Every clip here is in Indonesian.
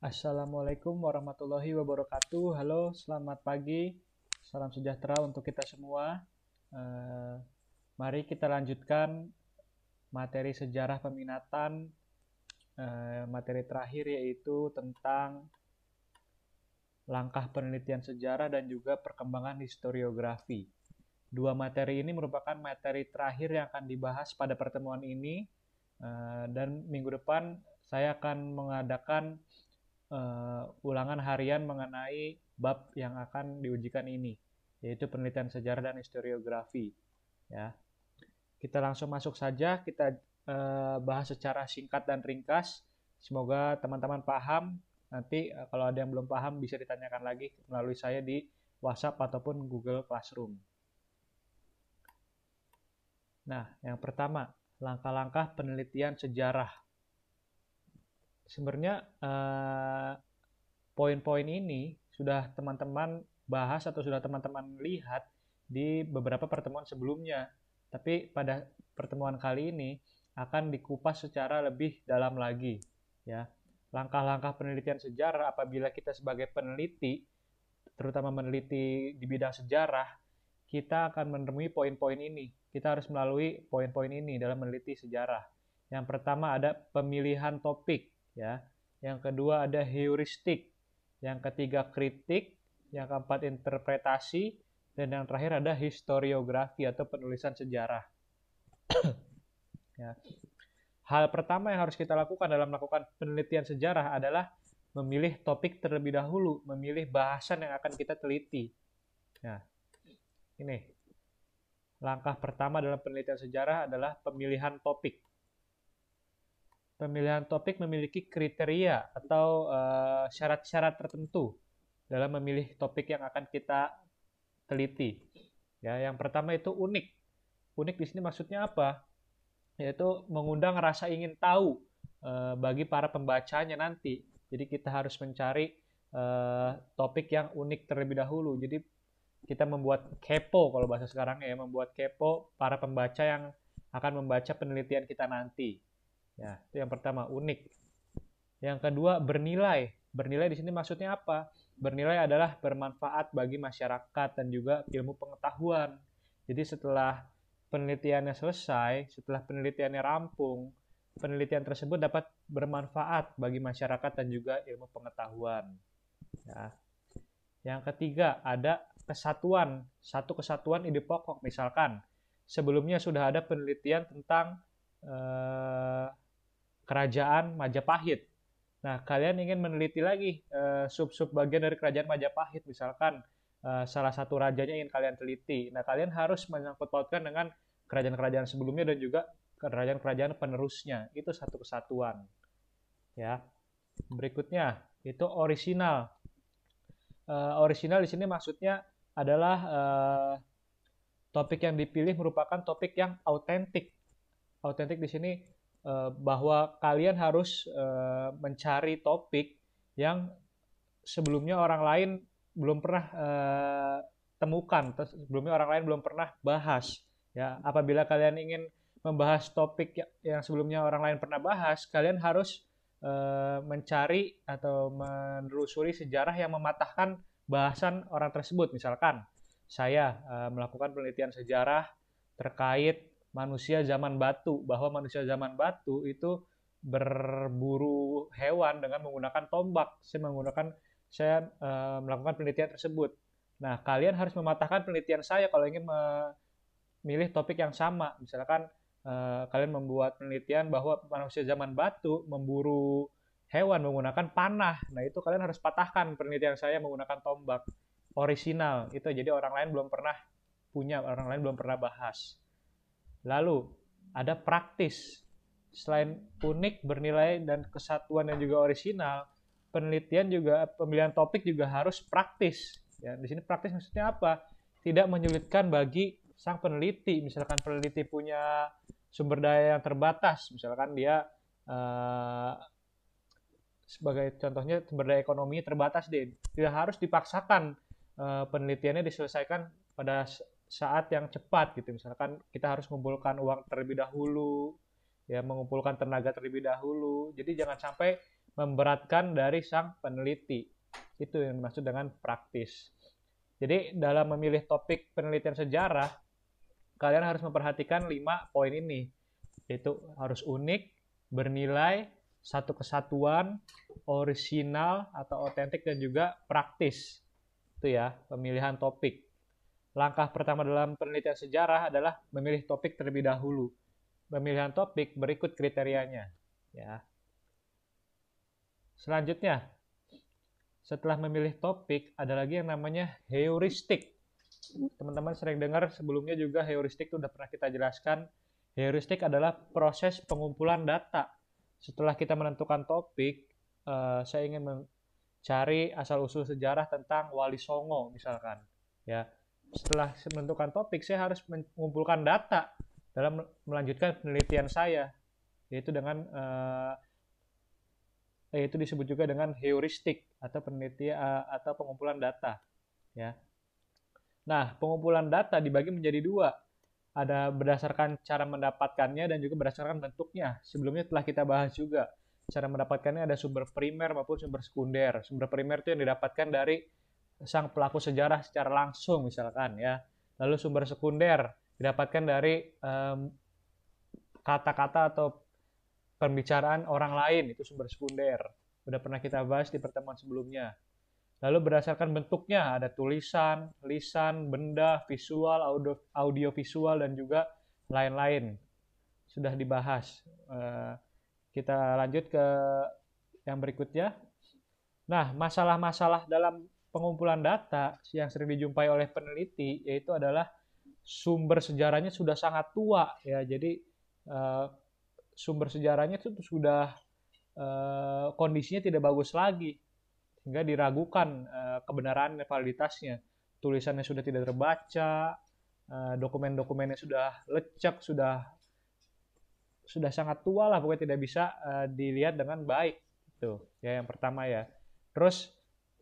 Assalamualaikum warahmatullahi wabarakatuh. Halo, selamat pagi. Salam sejahtera untuk kita semua. Eh, mari kita lanjutkan materi sejarah peminatan. Eh, materi terakhir yaitu tentang langkah penelitian sejarah dan juga perkembangan historiografi. Dua materi ini merupakan materi terakhir yang akan dibahas pada pertemuan ini, eh, dan minggu depan saya akan mengadakan uh, ulangan harian mengenai bab yang akan diujikan ini, yaitu penelitian sejarah dan historiografi. Ya, kita langsung masuk saja. Kita uh, bahas secara singkat dan ringkas. Semoga teman-teman paham. Nanti uh, kalau ada yang belum paham bisa ditanyakan lagi melalui saya di WhatsApp ataupun Google Classroom. Nah, yang pertama, langkah-langkah penelitian sejarah sebenarnya uh, poin-poin ini sudah teman-teman bahas atau sudah teman-teman lihat di beberapa pertemuan sebelumnya. Tapi pada pertemuan kali ini akan dikupas secara lebih dalam lagi, ya. Langkah-langkah penelitian sejarah apabila kita sebagai peneliti terutama meneliti di bidang sejarah, kita akan menemui poin-poin ini. Kita harus melalui poin-poin ini dalam meneliti sejarah. Yang pertama ada pemilihan topik ya. Yang kedua ada heuristik, yang ketiga kritik, yang keempat interpretasi, dan yang terakhir ada historiografi atau penulisan sejarah. ya. Hal pertama yang harus kita lakukan dalam melakukan penelitian sejarah adalah memilih topik terlebih dahulu, memilih bahasan yang akan kita teliti. Nah, ini langkah pertama dalam penelitian sejarah adalah pemilihan topik pemilihan topik memiliki kriteria atau eh, syarat-syarat uh, tertentu dalam memilih topik yang akan kita teliti. Ya, yang pertama itu unik. Unik di sini maksudnya apa? Yaitu mengundang rasa ingin tahu uh, bagi para pembacanya nanti. Jadi kita harus mencari uh, topik yang unik terlebih dahulu. Jadi kita membuat kepo kalau bahasa sekarang ya, membuat kepo para pembaca yang akan membaca penelitian kita nanti. Ya, itu yang pertama, unik. Yang kedua, bernilai. Bernilai di sini maksudnya apa? Bernilai adalah bermanfaat bagi masyarakat dan juga ilmu pengetahuan. Jadi setelah penelitiannya selesai, setelah penelitiannya rampung, penelitian tersebut dapat bermanfaat bagi masyarakat dan juga ilmu pengetahuan. Ya. Yang ketiga, ada kesatuan, satu kesatuan ide pokok. Misalkan, sebelumnya sudah ada penelitian tentang eh, kerajaan Majapahit. Nah, kalian ingin meneliti lagi uh, sub-sub bagian dari kerajaan Majapahit, misalkan uh, salah satu rajanya ingin kalian teliti. Nah, kalian harus menyangkut pautkan dengan kerajaan-kerajaan sebelumnya dan juga kerajaan-kerajaan penerusnya. Itu satu kesatuan. Ya. Berikutnya, itu original. Uh, original di sini maksudnya adalah uh, topik yang dipilih merupakan topik yang autentik. Autentik di sini Eh, bahwa kalian harus uh, mencari topik yang sebelumnya orang lain belum pernah uh, temukan, sebelumnya orang lain belum pernah bahas. Ya, apabila kalian ingin membahas topik ya, yang sebelumnya orang lain pernah bahas, kalian harus mencari atau menelusuri sejarah yang mematahkan bahasan orang tersebut. Misalkan saya melakukan penelitian sejarah terkait manusia zaman batu bahwa manusia zaman batu itu berburu hewan dengan menggunakan tombak. Saya menggunakan saya uh, melakukan penelitian tersebut. Nah, kalian harus mematahkan penelitian saya kalau ingin memilih topik yang sama. Misalkan uh, kalian membuat penelitian bahwa manusia zaman batu memburu hewan menggunakan panah. Nah, itu kalian harus patahkan penelitian saya menggunakan tombak orisinal. Itu jadi orang lain belum pernah punya, orang lain belum pernah bahas. Lalu ada praktis. Selain unik, bernilai, dan kesatuan yang juga orisinal, penelitian juga pemilihan topik juga harus praktis. Ya, di sini praktis maksudnya apa? Tidak menyulitkan bagi sang peneliti. Misalkan peneliti punya sumber daya yang terbatas, misalkan dia uh, sebagai contohnya sumber daya ekonomi terbatas deh, tidak harus dipaksakan uh, penelitiannya diselesaikan pada saat yang cepat gitu misalkan kita harus mengumpulkan uang terlebih dahulu ya mengumpulkan tenaga terlebih dahulu jadi jangan sampai memberatkan dari sang peneliti. Itu yang dimaksud dengan praktis. Jadi dalam memilih topik penelitian sejarah, kalian harus memperhatikan lima poin ini, yaitu harus unik, bernilai, satu kesatuan, orisinal atau otentik dan juga praktis. Itu ya, pemilihan topik. Langkah pertama dalam penelitian sejarah adalah memilih topik terlebih dahulu. Pemilihan topik berikut kriterianya, ya. Selanjutnya, setelah memilih topik, ada lagi yang namanya heuristik. Teman-teman sering dengar sebelumnya juga heuristik itu sudah pernah kita jelaskan. Heuristik adalah proses pengumpulan data setelah kita menentukan topik, uh, saya ingin mencari asal-usul sejarah tentang Wali Songo misalkan. Ya, setelah menentukan topik, saya harus mengumpulkan data dalam melanjutkan penelitian saya, yaitu dengan uh, yaitu disebut juga dengan heuristik atau penelitian uh, atau pengumpulan data. Ya. Nah, pengumpulan data dibagi menjadi dua ada berdasarkan cara mendapatkannya dan juga berdasarkan bentuknya. Sebelumnya telah kita bahas juga. Cara mendapatkannya ada sumber primer maupun sumber sekunder. Sumber primer itu yang didapatkan dari sang pelaku sejarah secara langsung misalkan ya. Lalu sumber sekunder didapatkan dari kata-kata um, atau pembicaraan orang lain itu sumber sekunder. Sudah pernah kita bahas di pertemuan sebelumnya. Lalu berdasarkan bentuknya ada tulisan, lisan, benda, visual, audio, audio visual dan juga lain-lain. Sudah dibahas. Eh, kita lanjut ke yang berikutnya. Nah, masalah-masalah dalam pengumpulan data yang sering dijumpai oleh peneliti yaitu adalah sumber sejarahnya sudah sangat tua ya. Jadi eh, sumber sejarahnya itu sudah eh, kondisinya tidak bagus lagi sehingga diragukan uh, kebenaran dan validitasnya. Tulisannya sudah tidak terbaca, uh, dokumen-dokumennya sudah lecek, sudah sudah sangat tua lah pokoknya tidak bisa uh, dilihat dengan baik itu ya yang pertama ya terus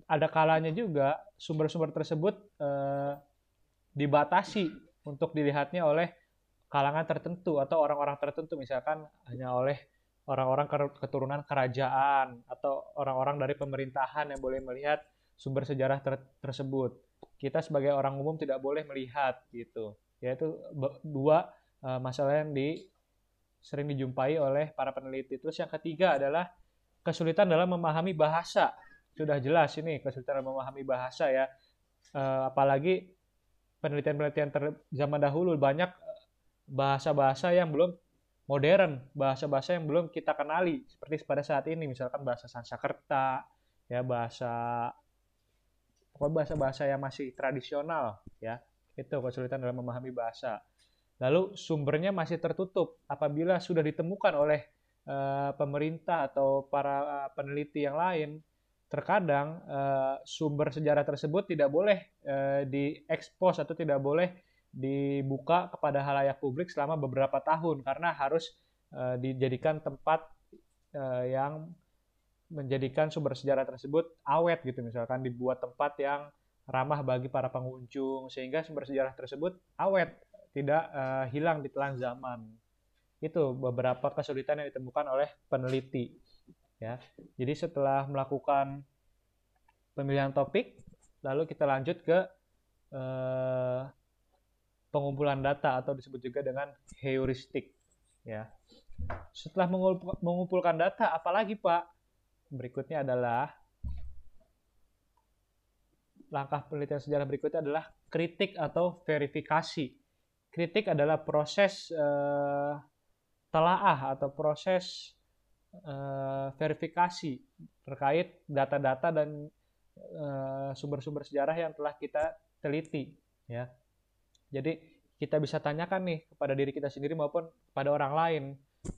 ada kalanya juga sumber-sumber tersebut uh, dibatasi untuk dilihatnya oleh kalangan tertentu atau orang-orang tertentu misalkan hanya oleh orang-orang keturunan kerajaan atau orang-orang dari pemerintahan yang boleh melihat sumber sejarah ter tersebut. Kita sebagai orang umum tidak boleh melihat gitu. Yaitu dua uh, masalah yang di sering dijumpai oleh para peneliti. Terus yang ketiga adalah kesulitan dalam memahami bahasa. Sudah jelas ini kesulitan memahami bahasa ya. Uh, apalagi penelitian-penelitian zaman dahulu banyak eh, bahasa-bahasa yang belum modern, bahasa-bahasa yang belum kita kenali seperti pada saat ini misalkan bahasa Sanskerta, ya bahasa bahasa-bahasa yang masih tradisional ya. Itu kesulitan dalam memahami bahasa. Lalu sumbernya masih tertutup apabila sudah ditemukan oleh uh, pemerintah atau para peneliti yang lain terkadang uh, sumber sejarah tersebut tidak boleh uh, diekspos atau tidak boleh dibuka kepada halayak publik selama beberapa tahun karena harus uh, dijadikan tempat uh, yang menjadikan sumber sejarah tersebut awet gitu misalkan dibuat tempat yang ramah bagi para pengunjung sehingga sumber sejarah tersebut awet tidak uh, hilang di telan zaman. Itu beberapa kesulitan yang ditemukan oleh peneliti ya jadi setelah melakukan pemilihan topik lalu kita lanjut ke uh, pengumpulan data atau disebut juga dengan heuristik ya. Setelah mengumpulkan data apalagi Pak? Berikutnya adalah langkah penelitian sejarah berikutnya adalah kritik atau verifikasi. Kritik adalah proses uh, telaah atau proses uh, verifikasi terkait data-data dan eh, sumber-sumber sejarah yang telah kita teliti ya. Jadi kita bisa tanyakan nih kepada diri kita sendiri maupun kepada orang lain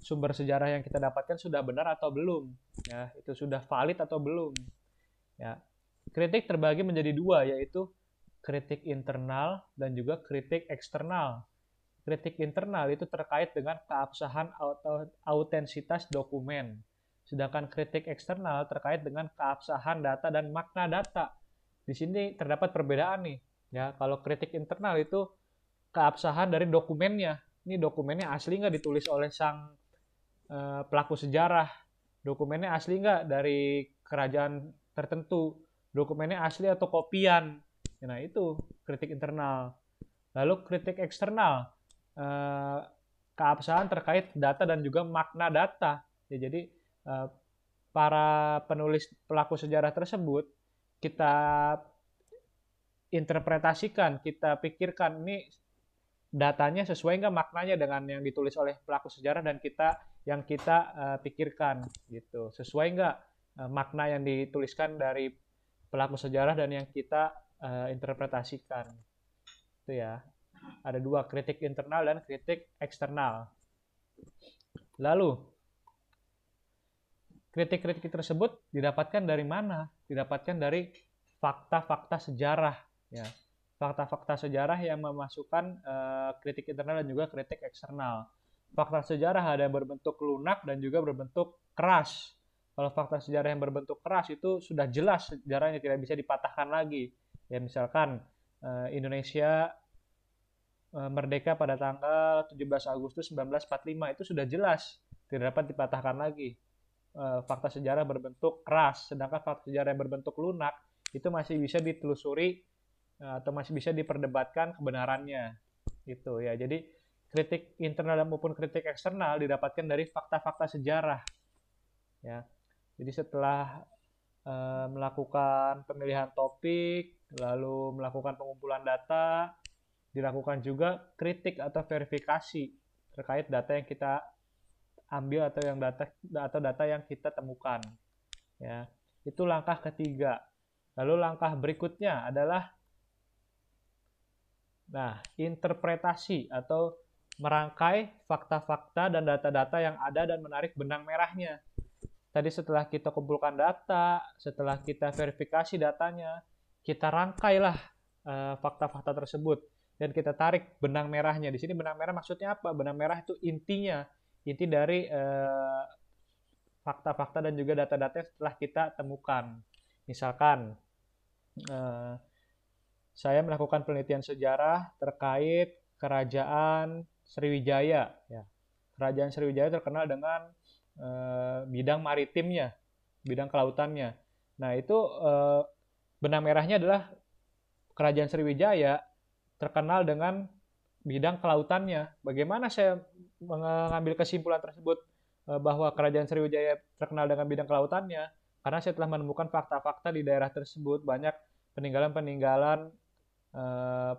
sumber sejarah yang kita dapatkan sudah benar atau belum ya. Itu sudah valid atau belum ya. Kritik terbagi menjadi dua yaitu kritik internal dan juga kritik eksternal kritik internal itu terkait dengan keabsahan atau autentisitas dokumen. Sedangkan kritik eksternal terkait dengan keabsahan data dan makna data. Di sini terdapat perbedaan nih ya. Kalau kritik internal itu keabsahan dari dokumennya. Ini dokumennya asli nggak ditulis oleh sang uh, pelaku sejarah? Dokumennya asli nggak dari kerajaan tertentu? Dokumennya asli atau kopian? Nah itu kritik internal. Lalu kritik eksternal eh, keabsahan terkait data dan juga makna data. Ya jadi eh, para penulis pelaku sejarah tersebut kita interpretasikan kita pikirkan ini datanya sesuai nggak maknanya dengan yang ditulis oleh pelaku sejarah dan kita yang kita uh, pikirkan gitu. Sesuai nggak makna yang dituliskan dari pelaku sejarah dan yang kita interpretasikan? Itu ya ada dua kritik internal dan kritik eksternal lalu kritik-kritik tersebut didapatkan dari mana didapatkan dari fakta-fakta sejarah ya fakta-fakta sejarah yang memasukkan uh, kritik internal dan juga kritik eksternal. Fakta sejarah ada yang berbentuk lunak dan juga berbentuk keras. Kalau fakta sejarah yang berbentuk keras itu sudah jelas sejarahnya tidak bisa dipatahkan lagi. Ya misalkan uh, Indonesia merdeka pada tanggal 17 Agustus 1945 itu sudah jelas tidak dapat dipatahkan lagi. fakta sejarah berbentuk keras, sedangkan fakta sejarah yang berbentuk lunak itu masih bisa ditelusuri Eh, atau masih bisa diperdebatkan kebenarannya. Gitu ya. Jadi kritik internal maupun kritik eksternal didapatkan dari fakta-fakta sejarah ya. Jadi setelah melakukan pemilihan topik lalu melakukan pengumpulan data dilakukan juga kritik atau verifikasi terkait data yang kita ambil atau yang data atau data yang kita temukan ya. Itu langkah ketiga. Lalu langkah berikutnya adalah Nah, interpretasi atau merangkai fakta-fakta dan data-data yang ada dan menarik benang merahnya. Tadi setelah kita kumpulkan data, setelah kita verifikasi datanya, kita rangkailah uh, fakta-fakta tersebut dan kita tarik benang merahnya. Di sini benang merah maksudnya apa? Benang merah itu intinya, inti dari uh, fakta-fakta dan juga data-data yang setelah kita temukan. Misalkan uh, saya melakukan penelitian sejarah terkait kerajaan Sriwijaya. Ya. Kerajaan Sriwijaya terkenal dengan e, bidang maritimnya, bidang kelautannya. Nah itu e, benang merahnya adalah kerajaan Sriwijaya terkenal dengan bidang kelautannya. Bagaimana saya mengambil kesimpulan tersebut e, bahwa kerajaan Sriwijaya terkenal dengan bidang kelautannya? Karena saya telah menemukan fakta-fakta di daerah tersebut banyak peninggalan-peninggalan Eh,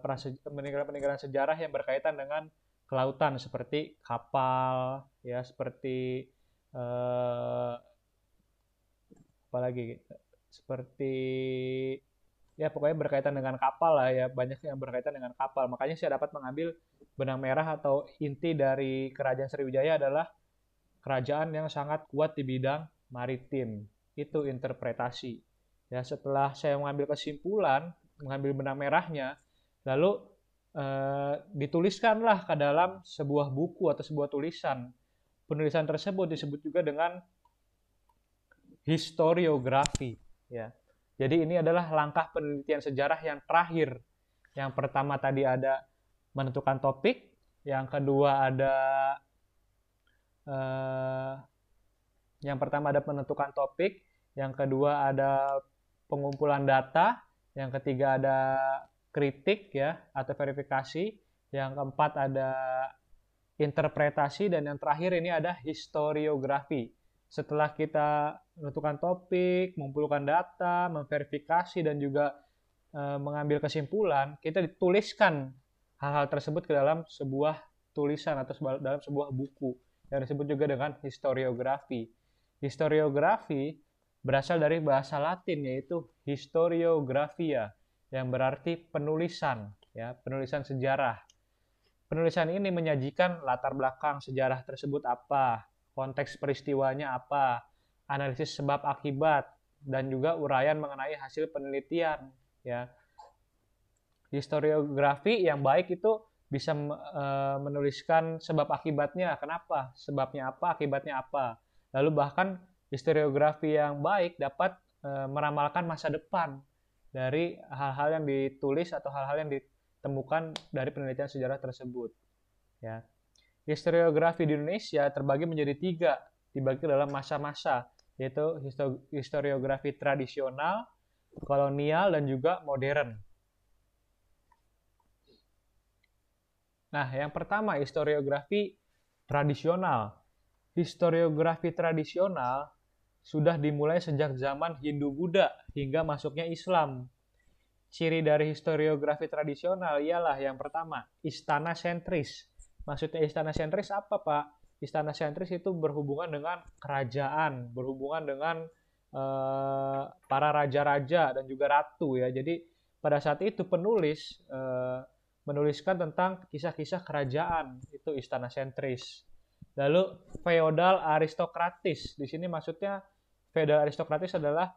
peninggalan-peninggalan sejarah yang berkaitan dengan kelautan seperti kapal ya seperti uh, apa lagi seperti ya pokoknya berkaitan dengan kapal lah ya banyak yang berkaitan dengan kapal makanya saya dapat mengambil benang merah atau inti dari kerajaan Sriwijaya adalah kerajaan yang sangat kuat di bidang maritim itu interpretasi ya setelah saya mengambil kesimpulan mengambil benang merahnya, lalu eh, dituliskanlah ke dalam sebuah buku atau sebuah tulisan. Penulisan tersebut disebut juga dengan historiografi. Ya. Jadi ini adalah langkah penelitian sejarah yang terakhir. Yang pertama tadi ada menentukan topik, yang kedua ada eh, yang pertama ada menentukan topik, yang kedua ada pengumpulan data, yang ketiga ada kritik ya atau verifikasi, yang keempat ada interpretasi dan yang terakhir ini ada historiografi. Setelah kita menentukan topik, mengumpulkan data, memverifikasi dan juga e, mengambil kesimpulan, kita dituliskan hal-hal tersebut ke dalam sebuah tulisan atau dalam sebuah buku yang disebut juga dengan historiografi. Historiografi berasal dari bahasa Latin yaitu historiografia yang berarti penulisan ya, penulisan sejarah. Penulisan ini menyajikan latar belakang sejarah tersebut apa, konteks peristiwanya apa, analisis sebab akibat dan juga uraian mengenai hasil penelitian ya. Historiografi yang baik itu bisa e, menuliskan sebab akibatnya, kenapa, sebabnya apa, akibatnya apa. Lalu bahkan historiografi yang baik dapat e, meramalkan masa depan dari hal-hal yang ditulis atau hal-hal yang ditemukan dari penelitian sejarah tersebut. Ya. Historiografi di Indonesia terbagi menjadi tiga dibagi dalam masa-masa, yaitu historiografi tradisional, kolonial, dan juga modern. Nah, yang pertama historiografi tradisional. Historiografi tradisional sudah dimulai sejak zaman Hindu-Buddha hingga masuknya Islam. Ciri dari historiografi tradisional ialah yang pertama, istana sentris. Maksudnya istana sentris apa, Pak? Istana sentris itu berhubungan dengan kerajaan, berhubungan dengan uh, para raja-raja dan juga ratu ya. Jadi pada saat itu penulis uh, menuliskan tentang kisah-kisah kerajaan, itu istana sentris. Lalu feodal aristokratis. Di sini maksudnya feodal aristokratis adalah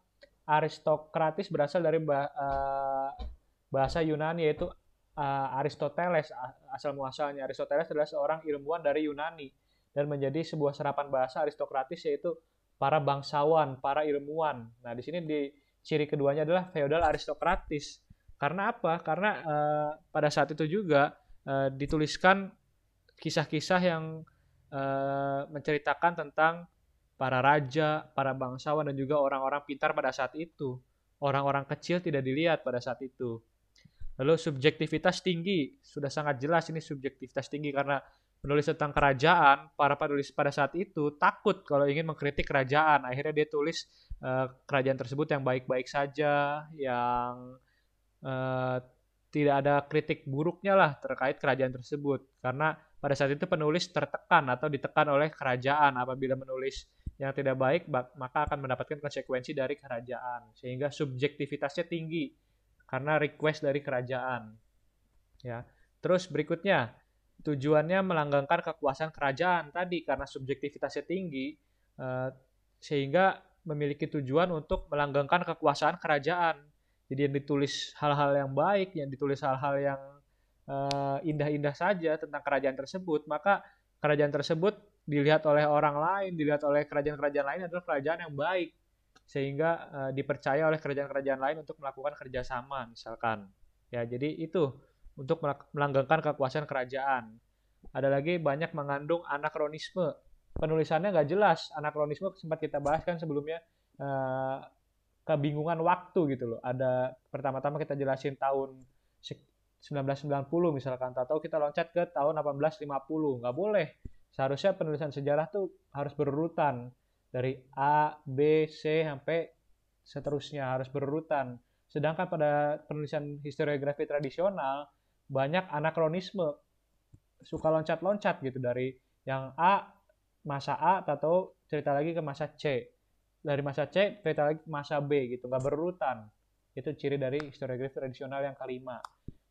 aristokratis berasal dari eh, bahasa Yunani yaitu uh, Aristoteles asal muasalnya. Aristoteles adalah seorang ilmuwan dari Yunani dan menjadi sebuah serapan bahasa aristokratis yaitu para bangsawan, para ilmuwan. Nah, di sini di ciri keduanya adalah feodal aristokratis. Karena apa? Karena uh, pada saat itu juga uh, dituliskan kisah-kisah yang uh, menceritakan tentang para raja, para bangsawan dan juga orang-orang pintar pada saat itu. Orang-orang kecil tidak dilihat pada saat itu. Lalu subjektivitas tinggi, sudah sangat jelas ini subjektivitas tinggi karena menulis tentang kerajaan, para penulis pada saat itu takut kalau ingin mengkritik kerajaan. Akhirnya dia tulis uh, kerajaan tersebut yang baik-baik saja, yang uh, tidak ada kritik buruknya lah terkait kerajaan tersebut. Karena pada saat itu penulis tertekan atau ditekan oleh kerajaan apabila menulis yang tidak baik maka akan mendapatkan konsekuensi dari kerajaan sehingga subjektivitasnya tinggi karena request dari kerajaan. Ya. Terus berikutnya tujuannya melanggengkan kekuasaan kerajaan tadi karena subjektivitasnya tinggi eh, sehingga memiliki tujuan untuk melanggengkan kekuasaan kerajaan. Jadi yang ditulis hal-hal yang baik yang ditulis hal-hal yang eh, indah-indah saja tentang kerajaan tersebut maka kerajaan tersebut dilihat oleh orang lain, dilihat oleh kerajaan-kerajaan lain adalah kerajaan yang baik sehingga uh, dipercaya oleh kerajaan-kerajaan lain untuk melakukan kerjasama misalkan. Ya jadi itu untuk melanggengkan kekuasaan kerajaan. Ada lagi banyak mengandung anakronisme. Penulisannya nggak jelas. Anakronisme sempat kita bahas kan sebelumnya uh, kebingungan waktu gitu loh. Ada pertama-tama kita jelasin tahun 1990 misalkan. Atau kita loncat ke tahun 1850 nggak boleh. Seharusnya penulisan sejarah tuh harus berurutan dari A, B, C sampai seterusnya harus berurutan. Sedangkan pada penulisan historiografi tradisional banyak anakronisme, suka loncat-loncat gitu dari yang A masa A atau cerita lagi ke masa C. Dari masa C cerita lagi ke masa B gitu, nggak berurutan. Itu ciri dari historiografi tradisional yang kelima.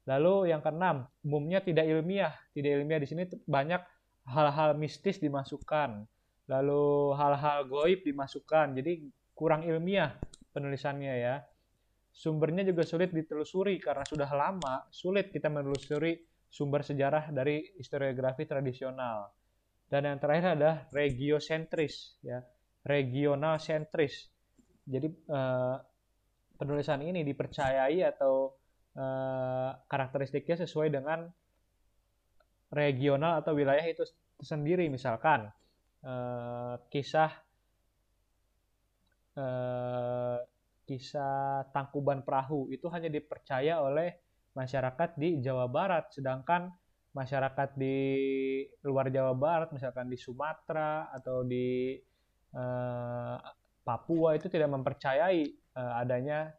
Lalu yang keenam, umumnya tidak ilmiah. Tidak ilmiah di sini banyak hal-hal mistis dimasukkan, lalu hal-hal goib dimasukkan. Jadi kurang ilmiah penulisannya ya. Sumbernya juga sulit ditelusuri karena sudah lama sulit kita menelusuri sumber sejarah dari historiografi tradisional. Dan yang terakhir adalah regiosentris ya, regional sentris. Jadi eh, penulisan ini dipercayai atau eh, karakteristiknya sesuai dengan regional atau wilayah itu sendiri misalkan eh, kisah eh, kisah Tangkuban Perahu itu hanya dipercaya oleh masyarakat di Jawa Barat sedangkan masyarakat di luar Jawa Barat misalkan di Sumatera atau di eh, Papua itu tidak mempercayai eh, adanya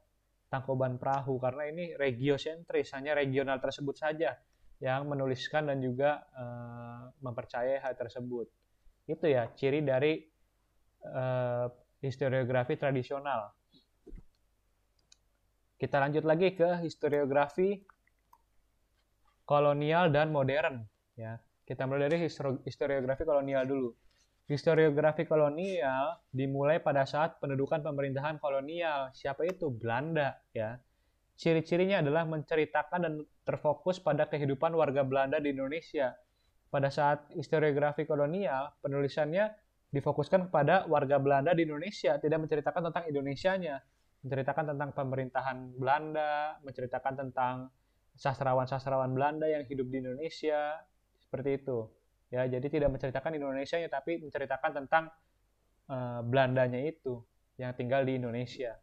Tangkuban Perahu karena ini regiosentris hanya regional tersebut saja yang menuliskan dan juga uh, mempercayai hal tersebut. Itu ya ciri dari uh, historiografi tradisional. Kita lanjut lagi ke historiografi kolonial dan modern. Ya, kita mulai dari historiografi kolonial dulu. Historiografi kolonial dimulai pada saat pendudukan pemerintahan kolonial. Siapa itu? Belanda, ya. Ciri-cirinya adalah menceritakan dan terfokus pada kehidupan warga Belanda di Indonesia. Pada saat historiografi kolonial, penulisannya difokuskan kepada warga Belanda di Indonesia, tidak menceritakan tentang Indonesianya, menceritakan tentang pemerintahan Belanda, menceritakan tentang sastrawan-sastrawan Belanda yang hidup di Indonesia, seperti itu. Ya, jadi tidak menceritakan Indonesia tapi menceritakan tentang uh, Belandanya itu yang tinggal di Indonesia.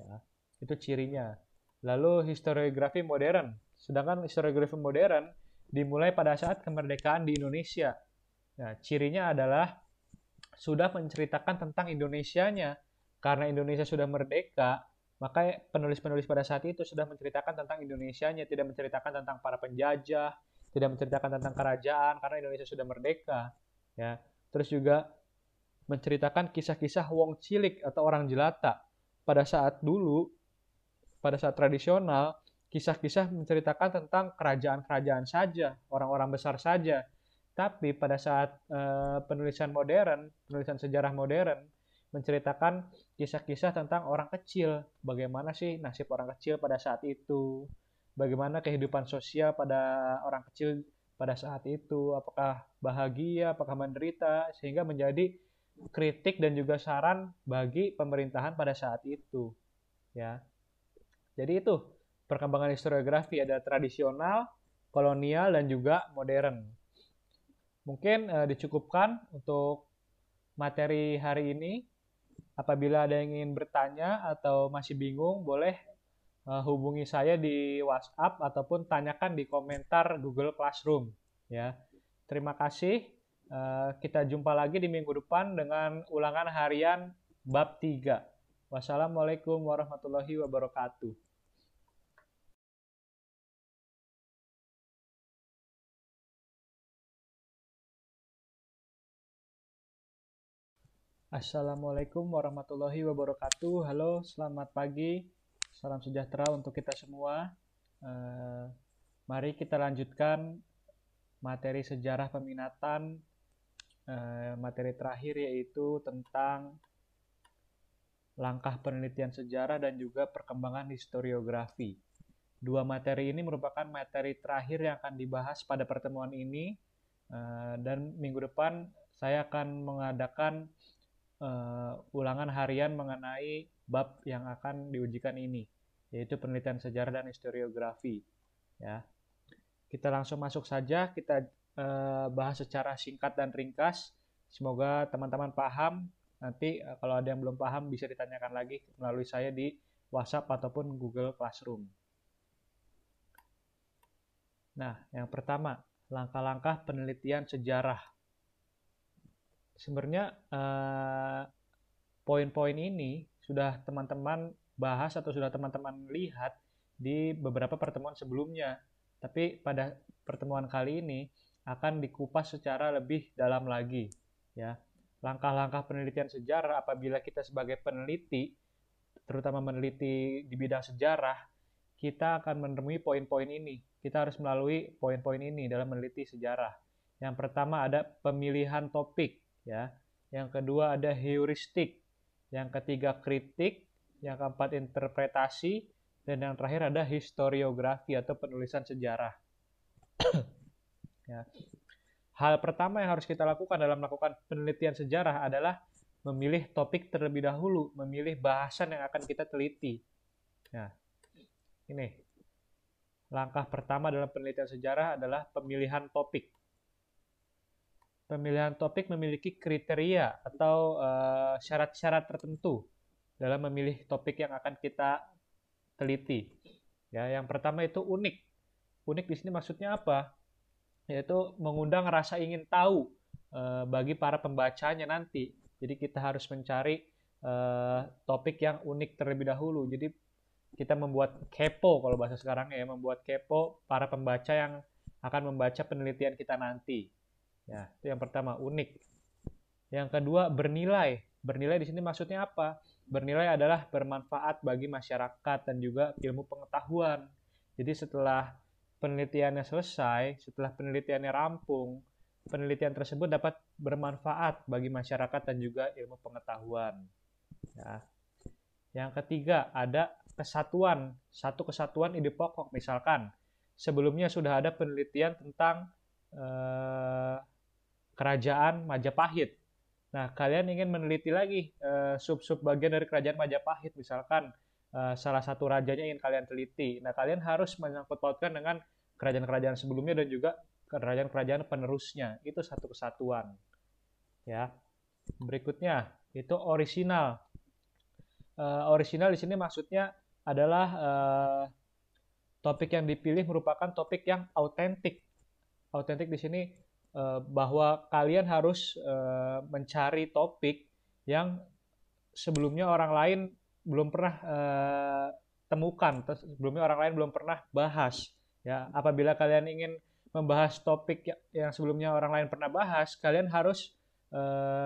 Ya, itu cirinya. Lalu historiografi modern. Sedangkan historiografi modern dimulai pada saat kemerdekaan di Indonesia. Nah, cirinya adalah sudah menceritakan tentang Indonesianya. Karena Indonesia sudah merdeka, maka penulis-penulis pada saat itu sudah menceritakan tentang Indonesianya, tidak menceritakan tentang para penjajah, tidak menceritakan tentang kerajaan karena Indonesia sudah merdeka, ya. Terus juga menceritakan kisah-kisah wong cilik atau orang jelata. Pada saat dulu, pada saat tradisional, kisah-kisah menceritakan tentang kerajaan-kerajaan saja, orang-orang besar saja. Tapi pada saat uh, penulisan modern, penulisan sejarah modern, menceritakan kisah-kisah tentang orang kecil. Bagaimana sih nasib orang kecil pada saat itu? Bagaimana kehidupan sosial pada orang kecil pada saat itu? Apakah bahagia, apakah menderita? Sehingga menjadi kritik dan juga saran bagi pemerintahan pada saat itu. Ya. Jadi itu perkembangan historiografi ada tradisional, kolonial dan juga modern. Mungkin uh, dicukupkan untuk materi hari ini. Apabila ada yang ingin bertanya atau masih bingung, boleh uh, hubungi saya di WhatsApp ataupun tanyakan di komentar Google Classroom. Ya, terima kasih. Uh, kita jumpa lagi di minggu depan dengan ulangan harian bab 3. Wassalamualaikum warahmatullahi wabarakatuh. Assalamualaikum warahmatullahi wabarakatuh. Halo, selamat pagi. Salam sejahtera untuk kita semua. Uh, mari kita lanjutkan materi sejarah peminatan. Uh, materi terakhir yaitu tentang langkah penelitian sejarah dan juga perkembangan historiografi. Dua materi ini merupakan materi terakhir yang akan dibahas pada pertemuan ini. Uh, dan minggu depan saya akan mengadakan uh, ulangan harian mengenai bab yang akan diujikan ini, yaitu penelitian sejarah dan historiografi. Ya, kita langsung masuk saja. Kita uh, bahas secara singkat dan ringkas. Semoga teman-teman paham. Nanti uh, kalau ada yang belum paham bisa ditanyakan lagi melalui saya di WhatsApp ataupun Google Classroom. Nah, yang pertama, langkah-langkah penelitian sejarah sebenarnya uh, poin-poin ini sudah teman-teman bahas atau sudah teman-teman lihat di beberapa pertemuan sebelumnya. Tapi pada pertemuan kali ini akan dikupas secara lebih dalam lagi, ya. Langkah-langkah penelitian sejarah apabila kita sebagai peneliti, terutama meneliti di bidang sejarah, kita akan menemui poin-poin ini. Kita harus melalui poin-poin ini dalam meneliti sejarah. Yang pertama ada pemilihan topik ya. Yang kedua ada heuristik, yang ketiga kritik, yang keempat interpretasi, dan yang terakhir ada historiografi atau penulisan sejarah. ya. Hal pertama yang harus kita lakukan dalam melakukan penelitian sejarah adalah memilih topik terlebih dahulu, memilih bahasan yang akan kita teliti. Nah, ini langkah pertama dalam penelitian sejarah adalah pemilihan topik pemilihan topik memiliki kriteria atau eh, syarat-syarat uh, tertentu dalam memilih topik yang akan kita teliti. Ya, yang pertama itu unik. Unik di sini maksudnya apa? Yaitu mengundang rasa ingin tahu uh, bagi para pembacanya nanti. Jadi kita harus mencari uh, topik yang unik terlebih dahulu. Jadi kita membuat kepo kalau bahasa sekarang ya, membuat kepo para pembaca yang akan membaca penelitian kita nanti. Ya, itu yang pertama, unik. Yang kedua, bernilai. Bernilai di sini maksudnya apa? Bernilai adalah bermanfaat bagi masyarakat dan juga ilmu pengetahuan. Jadi setelah penelitiannya selesai, setelah penelitiannya rampung, penelitian tersebut dapat bermanfaat bagi masyarakat dan juga ilmu pengetahuan. Ya. Yang ketiga, ada kesatuan, satu kesatuan ide pokok. Misalkan, sebelumnya sudah ada penelitian tentang eh, kerajaan Majapahit. Nah, kalian ingin meneliti lagi uh, sub-sub bagian dari kerajaan Majapahit, misalkan uh, salah satu rajanya ingin kalian teliti. Nah, kalian harus menyangkut pautkan dengan kerajaan-kerajaan sebelumnya dan juga kerajaan-kerajaan penerusnya. Itu satu kesatuan. Ya. Berikutnya itu original. Uh, original di sini maksudnya adalah uh, topik yang dipilih merupakan topik yang autentik. Autentik di sini uh, bahwa kalian harus uh, mencari topik yang sebelumnya orang lain belum pernah uh, temukan, sebelumnya orang lain belum pernah bahas. Ya, apabila kalian ingin membahas topik ya, yang sebelumnya orang lain pernah bahas, kalian harus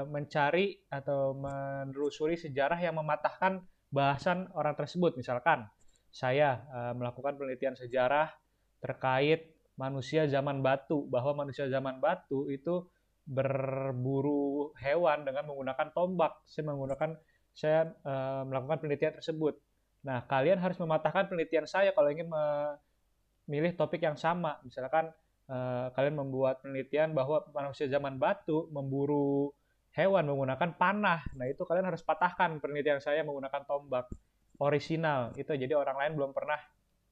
mencari atau menelusuri sejarah yang mematahkan bahasan orang tersebut. Misalkan saya melakukan penelitian sejarah terkait manusia zaman batu, bahwa manusia zaman batu itu berburu hewan dengan menggunakan tombak. Saya menggunakan saya uh, melakukan penelitian tersebut. Nah, kalian harus mematahkan penelitian saya kalau ingin memilih topik yang sama. Misalkan uh, kalian membuat penelitian bahwa manusia zaman batu memburu hewan menggunakan panah. Nah, itu kalian harus patahkan penelitian saya menggunakan tombak orisinal. Itu jadi orang lain belum pernah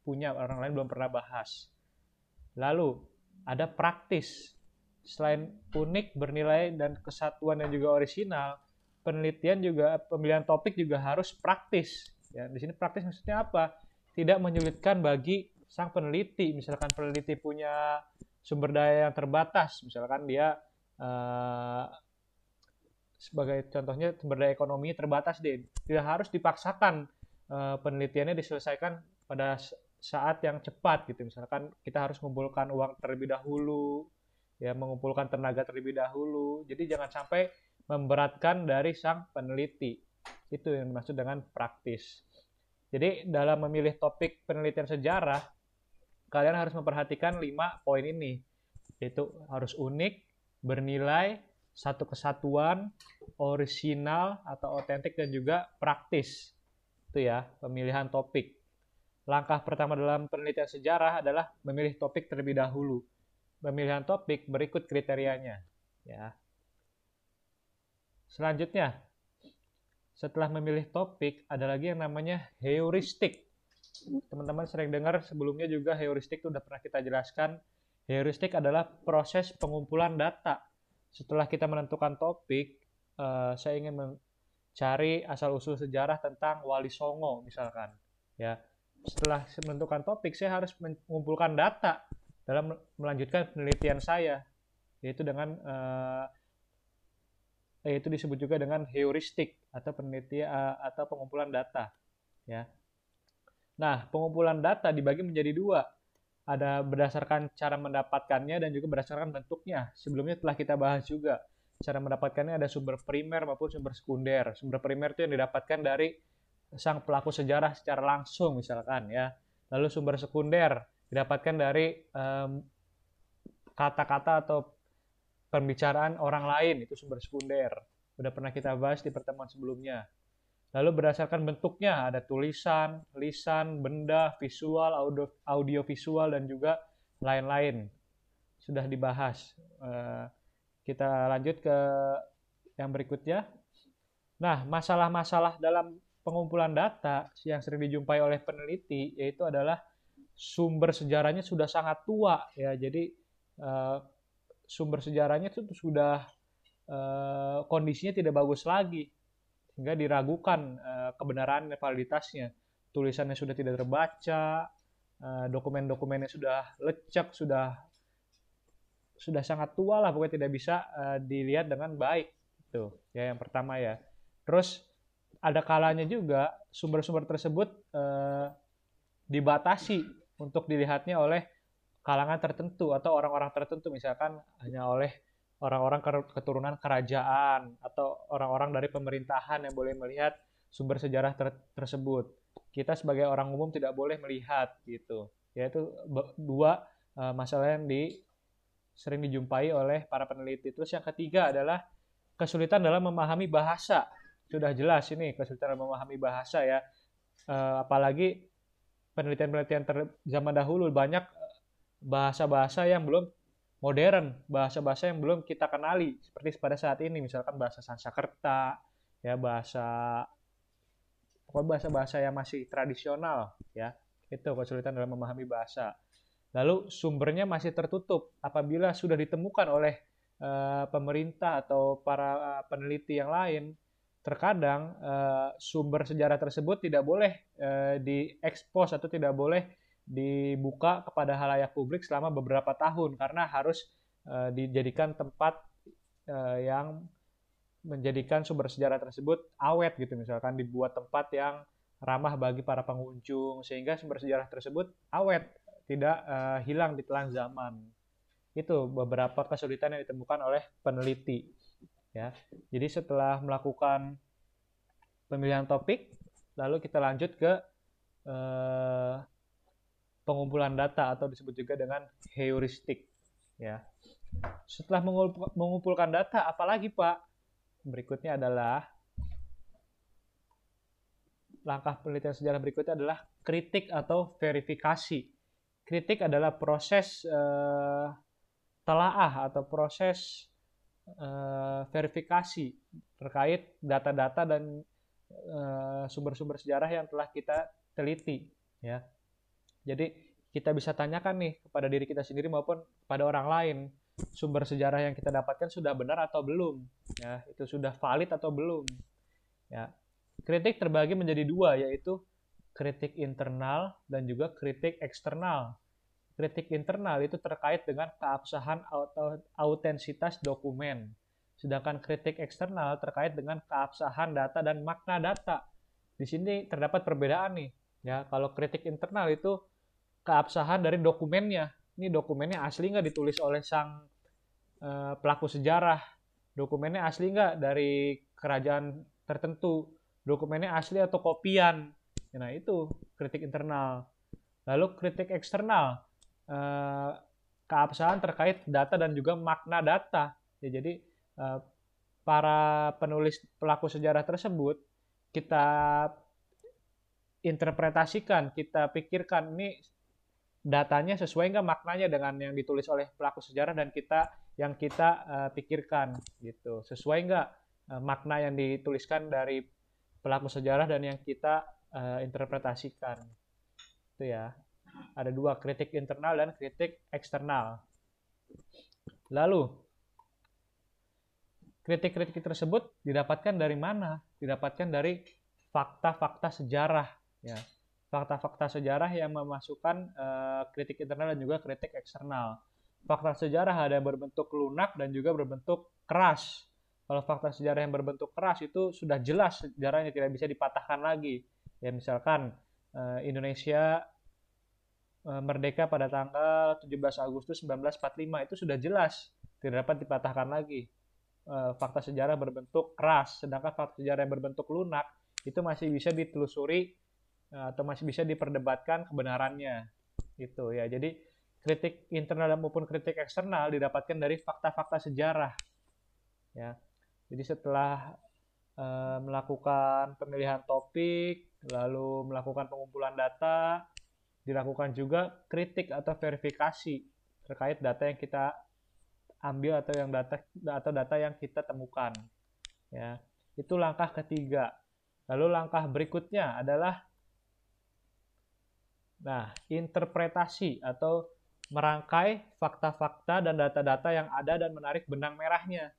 punya, orang lain belum pernah bahas. Lalu ada praktis. Selain unik, bernilai dan kesatuan yang juga orisinal, penelitian juga pemilihan topik juga harus praktis. Ya, di sini praktis maksudnya apa? Tidak menyulitkan bagi sang peneliti. Misalkan peneliti punya sumber daya yang terbatas, misalkan dia uh, sebagai contohnya sumber daya ekonomi terbatas deh, tidak harus dipaksakan uh, penelitiannya diselesaikan pada saat yang cepat gitu. Misalkan kita harus mengumpulkan uang terlebih dahulu, ya mengumpulkan tenaga terlebih dahulu. Jadi jangan sampai memberatkan dari sang peneliti. Itu yang dimaksud dengan praktis. Jadi dalam memilih topik penelitian sejarah, kalian harus memperhatikan lima poin ini, yaitu harus unik, bernilai, satu kesatuan, orisinal atau otentik dan juga praktis. Itu ya, pemilihan topik. Langkah pertama dalam penelitian sejarah adalah memilih topik terlebih dahulu. Pemilihan topik berikut kriterianya, ya. Selanjutnya, setelah memilih topik, ada lagi yang namanya heuristik teman-teman sering dengar sebelumnya juga heuristik itu sudah pernah kita jelaskan. Heuristik adalah proses pengumpulan data. Setelah kita menentukan topik, uh, saya ingin mencari asal-usul sejarah tentang Wali Songo misalkan. Ya, setelah menentukan topik, saya harus mengumpulkan data dalam melanjutkan penelitian saya, yaitu dengan uh, yaitu disebut juga dengan heuristik atau penelitian uh, atau pengumpulan data. Ya, Nah, pengumpulan data dibagi menjadi dua. Ada berdasarkan cara mendapatkannya dan juga berdasarkan bentuknya. Sebelumnya telah kita bahas juga. Cara mendapatkannya ada sumber primer maupun sumber sekunder. Sumber primer itu yang didapatkan dari sang pelaku sejarah secara langsung misalkan ya. Lalu sumber sekunder didapatkan dari kata-kata um, atau pembicaraan orang lain itu sumber sekunder. Sudah pernah kita bahas di pertemuan sebelumnya. Lalu berdasarkan bentuknya ada tulisan, lisan, benda, visual, audio, audio visual dan juga lain-lain. Sudah dibahas. Eh, kita lanjut ke yang berikutnya. Nah, masalah-masalah dalam pengumpulan data yang sering dijumpai oleh peneliti yaitu adalah sumber sejarahnya sudah sangat tua ya. Jadi eh, sumber sejarahnya itu sudah eh, kondisinya tidak bagus lagi sehingga diragukan uh, kebenaran validitasnya. Tulisannya sudah tidak terbaca, uh, dokumen-dokumennya sudah lecek, sudah sudah sangat tua lah pokoknya tidak bisa uh, dilihat dengan baik. Itu ya yang pertama ya. Terus ada kalanya juga sumber-sumber tersebut uh, dibatasi untuk dilihatnya oleh kalangan tertentu atau orang-orang tertentu misalkan hanya oleh orang-orang keturunan kerajaan atau orang-orang dari pemerintahan yang boleh melihat sumber sejarah ter tersebut. Kita sebagai orang umum tidak boleh melihat gitu. Yaitu dua uh, masalah yang di sering dijumpai oleh para peneliti. Terus yang ketiga adalah kesulitan dalam memahami bahasa. Sudah jelas ini kesulitan memahami bahasa ya. Uh, apalagi penelitian-penelitian zaman dahulu banyak eh, bahasa-bahasa yang belum modern, bahasa-bahasa yang belum kita kenali seperti pada saat ini misalkan bahasa Sanskerta, ya bahasa pokoknya bahasa-bahasa yang masih tradisional ya. Itu kesulitan dalam memahami bahasa. Lalu sumbernya masih tertutup apabila sudah ditemukan oleh uh, pemerintah atau para peneliti yang lain, terkadang uh, sumber sejarah tersebut tidak boleh uh, diekspos atau tidak boleh dibuka kepada halayak publik selama beberapa tahun karena harus uh, dijadikan tempat uh, yang menjadikan sumber sejarah tersebut awet gitu. Misalkan dibuat tempat yang ramah bagi para pengunjung sehingga sumber sejarah tersebut awet tidak uh, hilang di telan zaman. Itu beberapa kesulitan yang ditemukan oleh peneliti ya. Jadi setelah melakukan pemilihan topik lalu kita lanjut ke uh, pengumpulan data atau disebut juga dengan heuristik ya. Setelah mengumpulkan data apalagi pak? Berikutnya adalah langkah penelitian sejarah berikutnya adalah kritik atau verifikasi. Kritik adalah proses uh, telaah atau proses uh, verifikasi terkait data-data dan uh, sumber-sumber sejarah yang telah kita teliti, ya. Jadi kita bisa tanyakan nih kepada diri kita sendiri maupun kepada orang lain sumber sejarah yang kita dapatkan sudah benar atau belum ya. Itu sudah valid atau belum ya. Kritik terbagi menjadi dua yaitu kritik internal dan juga kritik eksternal kritik internal itu terkait dengan keabsahan atau autentisitas dokumen. Sedangkan kritik eksternal terkait dengan keabsahan data dan makna data. Di sini terdapat perbedaan nih ya. Kalau kritik internal itu keabsahan dari dokumennya. Ini dokumennya asli nggak ditulis oleh sang uh, pelaku sejarah? Dokumennya asli nggak dari kerajaan tertentu? Dokumennya asli atau kopian? Nah itu kritik internal. Lalu kritik eksternal uh, keabsahan terkait data dan juga makna data. Ya, jadi uh, para penulis pelaku sejarah tersebut kita interpretasikan kita pikirkan ini datanya sesuai nggak maknanya dengan yang ditulis oleh pelaku sejarah dan kita yang kita uh, pikirkan gitu. Sesuai nggak makna yang dituliskan dari pelaku sejarah dan yang kita interpretasikan? Itu ya ada dua kritik internal dan kritik eksternal lalu kritik-kritik tersebut didapatkan dari mana didapatkan dari fakta-fakta sejarah ya fakta-fakta sejarah yang memasukkan uh, kritik internal dan juga kritik eksternal. Fakta sejarah ada yang berbentuk lunak dan juga berbentuk keras. Kalau fakta sejarah yang berbentuk keras itu sudah jelas sejarahnya tidak bisa dipatahkan lagi. Ya misalkan uh, Indonesia merdeka pada tanggal 17 Agustus 1945 itu sudah jelas tidak dapat dipatahkan lagi. Uh, fakta sejarah berbentuk keras, sedangkan fakta sejarah yang berbentuk lunak itu masih bisa ditelusuri Eh, atau masih bisa diperdebatkan kebenarannya. Itu ya. Jadi kritik internal maupun kritik eksternal didapatkan dari fakta-fakta sejarah ya. Jadi setelah melakukan pemilihan topik lalu melakukan pengumpulan data dilakukan juga kritik atau verifikasi terkait data yang kita ambil atau yang data atau data yang kita temukan ya. Itu langkah ketiga. Lalu langkah berikutnya adalah Nah, interpretasi atau merangkai fakta-fakta dan data-data yang ada dan menarik benang merahnya.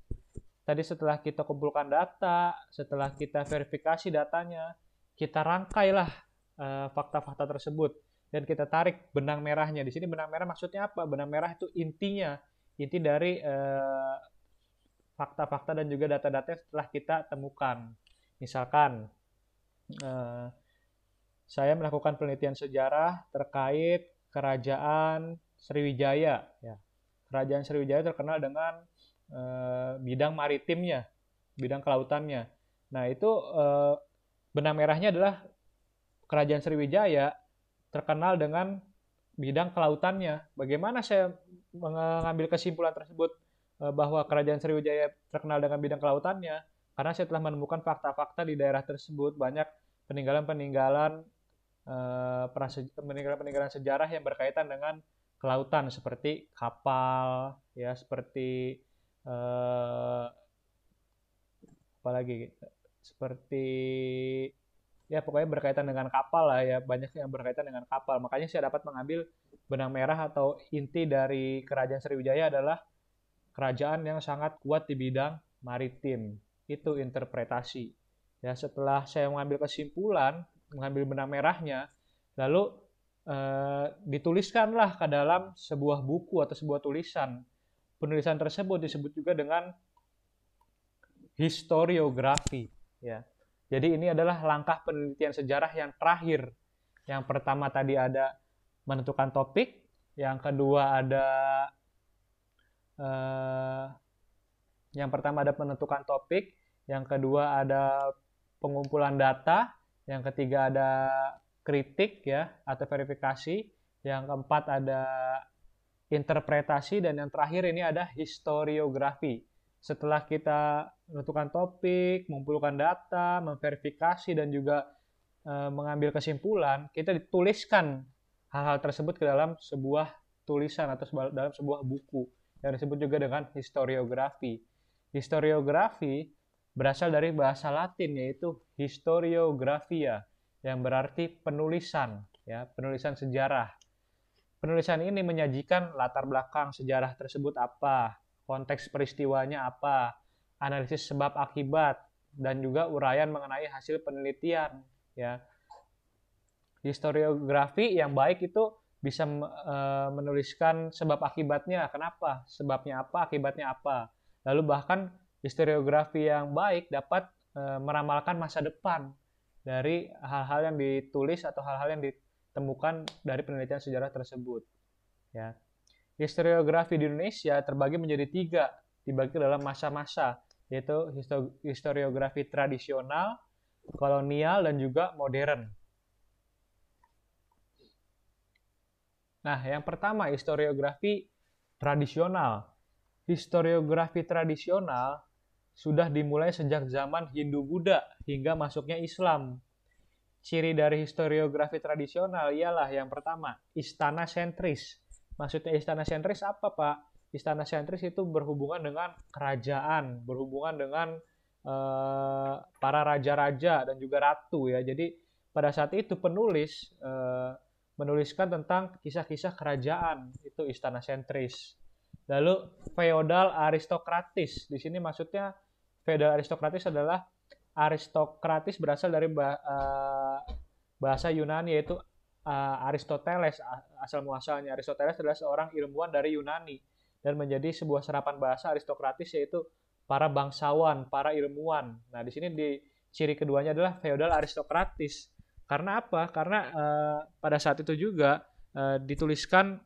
Tadi setelah kita kumpulkan data, setelah kita verifikasi datanya, kita rangkailah uh, fakta-fakta tersebut dan kita tarik benang merahnya. Di sini benang merah maksudnya apa? Benang merah itu intinya, inti dari uh, fakta-fakta dan juga data-data setelah kita temukan. Misalkan uh, saya melakukan penelitian sejarah terkait kerajaan Sriwijaya. Ya. Kerajaan Sriwijaya terkenal dengan e, bidang maritimnya, bidang kelautannya. Nah itu e, benang merahnya adalah kerajaan Sriwijaya terkenal dengan bidang kelautannya. Bagaimana saya mengambil kesimpulan tersebut e, bahwa kerajaan Sriwijaya terkenal dengan bidang kelautannya? Karena saya telah menemukan fakta-fakta di daerah tersebut banyak peninggalan-peninggalan Eh, peninggalan-peninggalan sejarah yang berkaitan dengan kelautan seperti kapal ya seperti uh, apa lagi seperti ya pokoknya berkaitan dengan kapal lah ya banyak yang berkaitan dengan kapal makanya saya dapat mengambil benang merah atau inti dari kerajaan Sriwijaya adalah kerajaan yang sangat kuat di bidang maritim. Itu interpretasi. Ya, setelah saya mengambil kesimpulan, mengambil benang merahnya, lalu eh, dituliskanlah ke dalam sebuah buku atau sebuah tulisan. Penulisan tersebut disebut juga dengan historiografi. Ya. Jadi ini adalah langkah penelitian sejarah yang terakhir. Yang pertama tadi ada menentukan topik, yang kedua ada eh, yang pertama ada menentukan topik, yang kedua ada pengumpulan data, yang ketiga ada kritik ya atau verifikasi, yang keempat ada interpretasi dan yang terakhir ini ada historiografi. Setelah kita menentukan topik, mengumpulkan data, memverifikasi dan juga e, mengambil kesimpulan, kita dituliskan hal-hal tersebut ke dalam sebuah tulisan atau dalam sebuah buku yang disebut juga dengan historiografi. Historiografi berasal dari bahasa Latin yaitu historiografia yang berarti penulisan ya, penulisan sejarah. Penulisan ini menyajikan latar belakang sejarah tersebut apa, konteks peristiwanya apa, analisis sebab akibat dan juga uraian mengenai hasil penelitian ya. Historiografi yang baik itu bisa e, menuliskan sebab akibatnya, kenapa, sebabnya apa, akibatnya apa. Lalu bahkan historiografi yang baik dapat e, meramalkan masa depan dari hal-hal yang ditulis atau hal-hal yang ditemukan dari penelitian sejarah tersebut. Ya. Historiografi di Indonesia terbagi menjadi tiga, dibagi dalam masa-masa, yaitu historiografi tradisional, kolonial, dan juga modern. Nah, yang pertama historiografi tradisional. Historiografi tradisional sudah dimulai sejak zaman Hindu-Buddha hingga masuknya Islam. Ciri dari historiografi tradisional ialah yang pertama, istana sentris. Maksudnya istana sentris apa, Pak? Istana sentris itu berhubungan dengan kerajaan, berhubungan dengan uh, para raja-raja dan juga ratu ya. Jadi pada saat itu penulis uh, menuliskan tentang kisah-kisah kerajaan itu istana sentris. Lalu feodal aristokratis. Di sini maksudnya feodal aristokratis adalah aristokratis berasal dari eh, bahasa Yunani yaitu uh, Aristoteles asal muasalnya. Aristoteles adalah seorang ilmuwan dari Yunani dan menjadi sebuah serapan bahasa aristokratis yaitu para bangsawan, para ilmuwan. Nah, di sini di ciri keduanya adalah feodal aristokratis. Karena apa? Karena uh, pada saat itu juga uh, dituliskan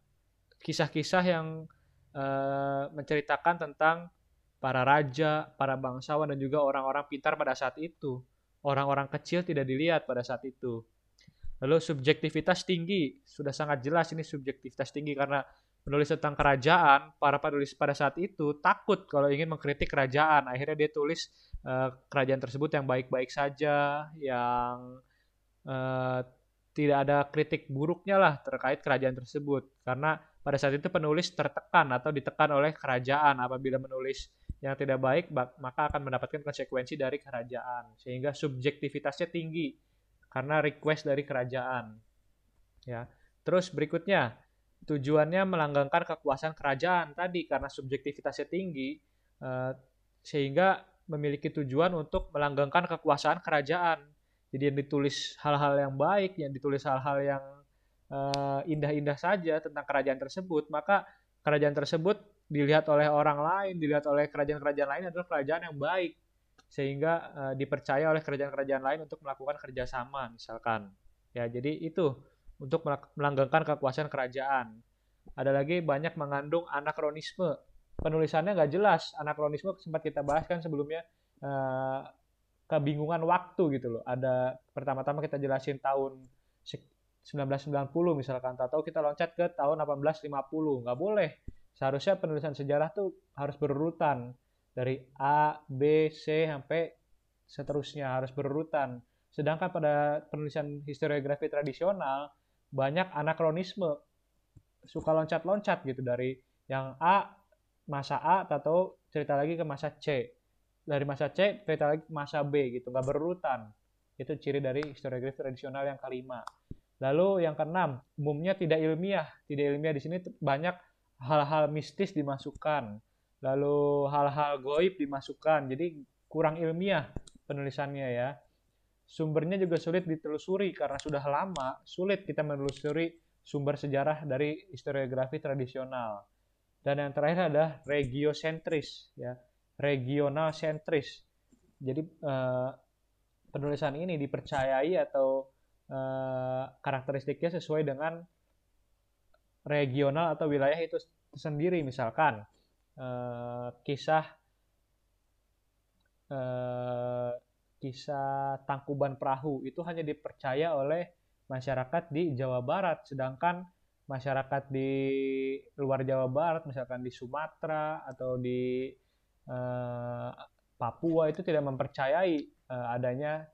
kisah-kisah yang uh, menceritakan tentang para raja, para bangsawan dan juga orang-orang pintar pada saat itu. Orang-orang kecil tidak dilihat pada saat itu. Lalu subjektivitas tinggi, sudah sangat jelas ini subjektivitas tinggi karena menulis tentang kerajaan, para penulis pada saat itu takut kalau ingin mengkritik kerajaan. Akhirnya dia tulis uh, kerajaan tersebut yang baik-baik saja, yang uh, tidak ada kritik buruknya lah terkait kerajaan tersebut. Karena pada saat itu penulis tertekan atau ditekan oleh kerajaan. Apabila menulis yang tidak baik maka akan mendapatkan konsekuensi dari kerajaan. Sehingga subjektivitasnya tinggi karena request dari kerajaan. Ya. Terus berikutnya tujuannya melanggengkan kekuasaan kerajaan tadi karena subjektivitasnya tinggi uh, sehingga memiliki tujuan untuk melanggengkan kekuasaan kerajaan. Jadi yang ditulis hal-hal yang baik, yang ditulis hal-hal yang uh, indah-indah saja tentang kerajaan tersebut, maka kerajaan tersebut dilihat oleh orang lain, dilihat oleh kerajaan-kerajaan lain adalah kerajaan yang baik, sehingga uh, dipercaya oleh kerajaan-kerajaan lain untuk melakukan kerjasama, misalkan. Ya, jadi itu untuk melanggengkan kekuasaan kerajaan. Ada lagi banyak mengandung anakronisme. Penulisannya nggak jelas. Anakronisme sempat kita bahas kan sebelumnya. Uh, kebingungan waktu gitu loh. Ada pertama-tama kita jelasin tahun 1990 misalkan atau kita loncat ke tahun 1850 nggak boleh seharusnya penulisan sejarah tuh harus berurutan dari A B C sampai seterusnya harus berurutan. Sedangkan pada penulisan historiografi tradisional banyak anakronisme. Suka loncat-loncat gitu dari yang A masa A atau cerita lagi ke masa C. Dari masa C cerita lagi masa B gitu nggak berurutan. Itu ciri dari historiografi tradisional yang kelima. Lalu yang keenam umumnya tidak ilmiah. Tidak ilmiah di sini banyak hal-hal mistis dimasukkan lalu hal-hal goib dimasukkan. Jadi kurang ilmiah penulisannya ya. Sumbernya juga sulit ditelusuri karena sudah lama sulit kita menelusuri sumber sejarah dari historiografi tradisional. Dan yang terakhir adalah regiosentris ya, regional sentris. Jadi eh, penulisan ini dipercayai atau eh, karakteristiknya sesuai dengan regional atau wilayah itu sendiri misalkan eh, kisah eh, kisah Tangkuban Perahu itu hanya dipercaya oleh masyarakat di Jawa Barat, sedangkan masyarakat di luar Jawa Barat, misalkan di Sumatera atau di eh, Papua itu tidak mempercayai eh, adanya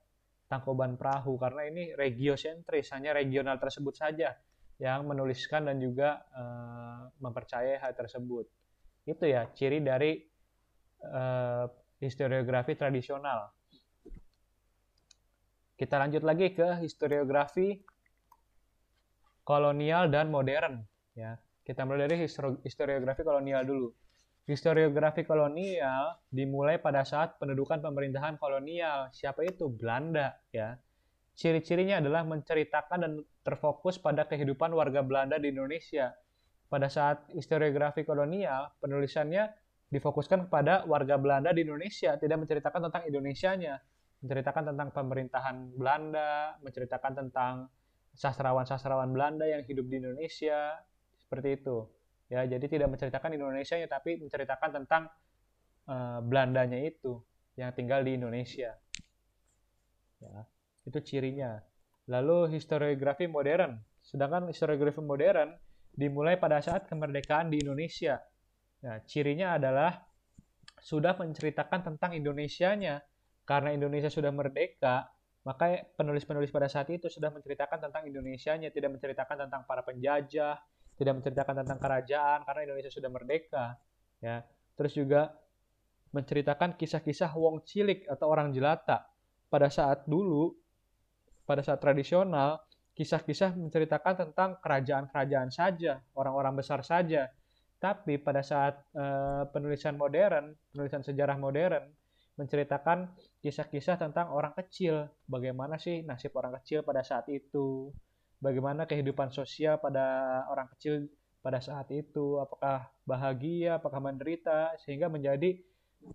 Tangkuban Perahu karena ini regiosentris, hanya regional tersebut saja yang menuliskan dan juga eh, mempercayai hal tersebut. Itu ya ciri dari eh, historiografi tradisional. Kita lanjut lagi ke historiografi kolonial dan modern. Ya, kita mulai dari historiografi kolonial dulu. Historiografi kolonial dimulai pada saat pendudukan pemerintahan kolonial. Siapa itu? Belanda. Ya, ciri-cirinya adalah menceritakan dan terfokus pada kehidupan warga Belanda di Indonesia. Pada saat historiografi kolonial, penulisannya difokuskan kepada warga Belanda di Indonesia, tidak menceritakan tentang Indonesianya menceritakan tentang pemerintahan Belanda, menceritakan tentang sastrawan-sastrawan Belanda yang hidup di Indonesia, seperti itu. Ya, jadi tidak menceritakan Indonesia ya, tapi menceritakan tentang uh, Belandanya itu yang tinggal di Indonesia. Ya, itu cirinya. Lalu historiografi modern. Sedangkan historiografi modern dimulai pada saat kemerdekaan di Indonesia. Nah, cirinya adalah sudah menceritakan tentang Indonesianya, karena Indonesia sudah merdeka, maka penulis-penulis pada saat itu sudah menceritakan tentang Indonesia-nya, tidak menceritakan tentang para penjajah, tidak menceritakan tentang kerajaan karena Indonesia sudah merdeka, ya. Terus juga menceritakan kisah-kisah wong cilik atau orang jelata pada saat dulu pada saat tradisional kisah-kisah menceritakan tentang kerajaan-kerajaan saja, orang-orang besar saja. Tapi pada saat uh, penulisan modern, penulisan sejarah modern menceritakan kisah-kisah tentang orang kecil. Bagaimana sih nasib orang kecil pada saat itu? Bagaimana kehidupan sosial pada orang kecil pada saat itu? Apakah bahagia, apakah menderita? Sehingga menjadi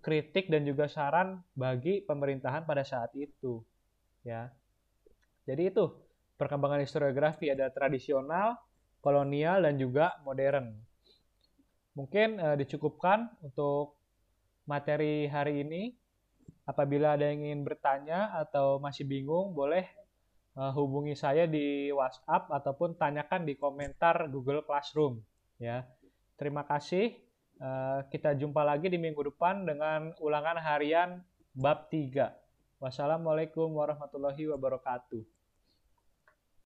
kritik dan juga saran bagi pemerintahan pada saat itu. Ya. Jadi itu perkembangan historiografi ada tradisional, kolonial dan juga modern. Mungkin uh, dicukupkan untuk materi hari ini. Apabila ada yang ingin bertanya atau masih bingung, boleh uh, hubungi saya di WhatsApp ataupun tanyakan di komentar Google Classroom. Ya, terima kasih. Uh, kita jumpa lagi di minggu depan dengan ulangan harian bab 3. Wassalamualaikum warahmatullahi wabarakatuh.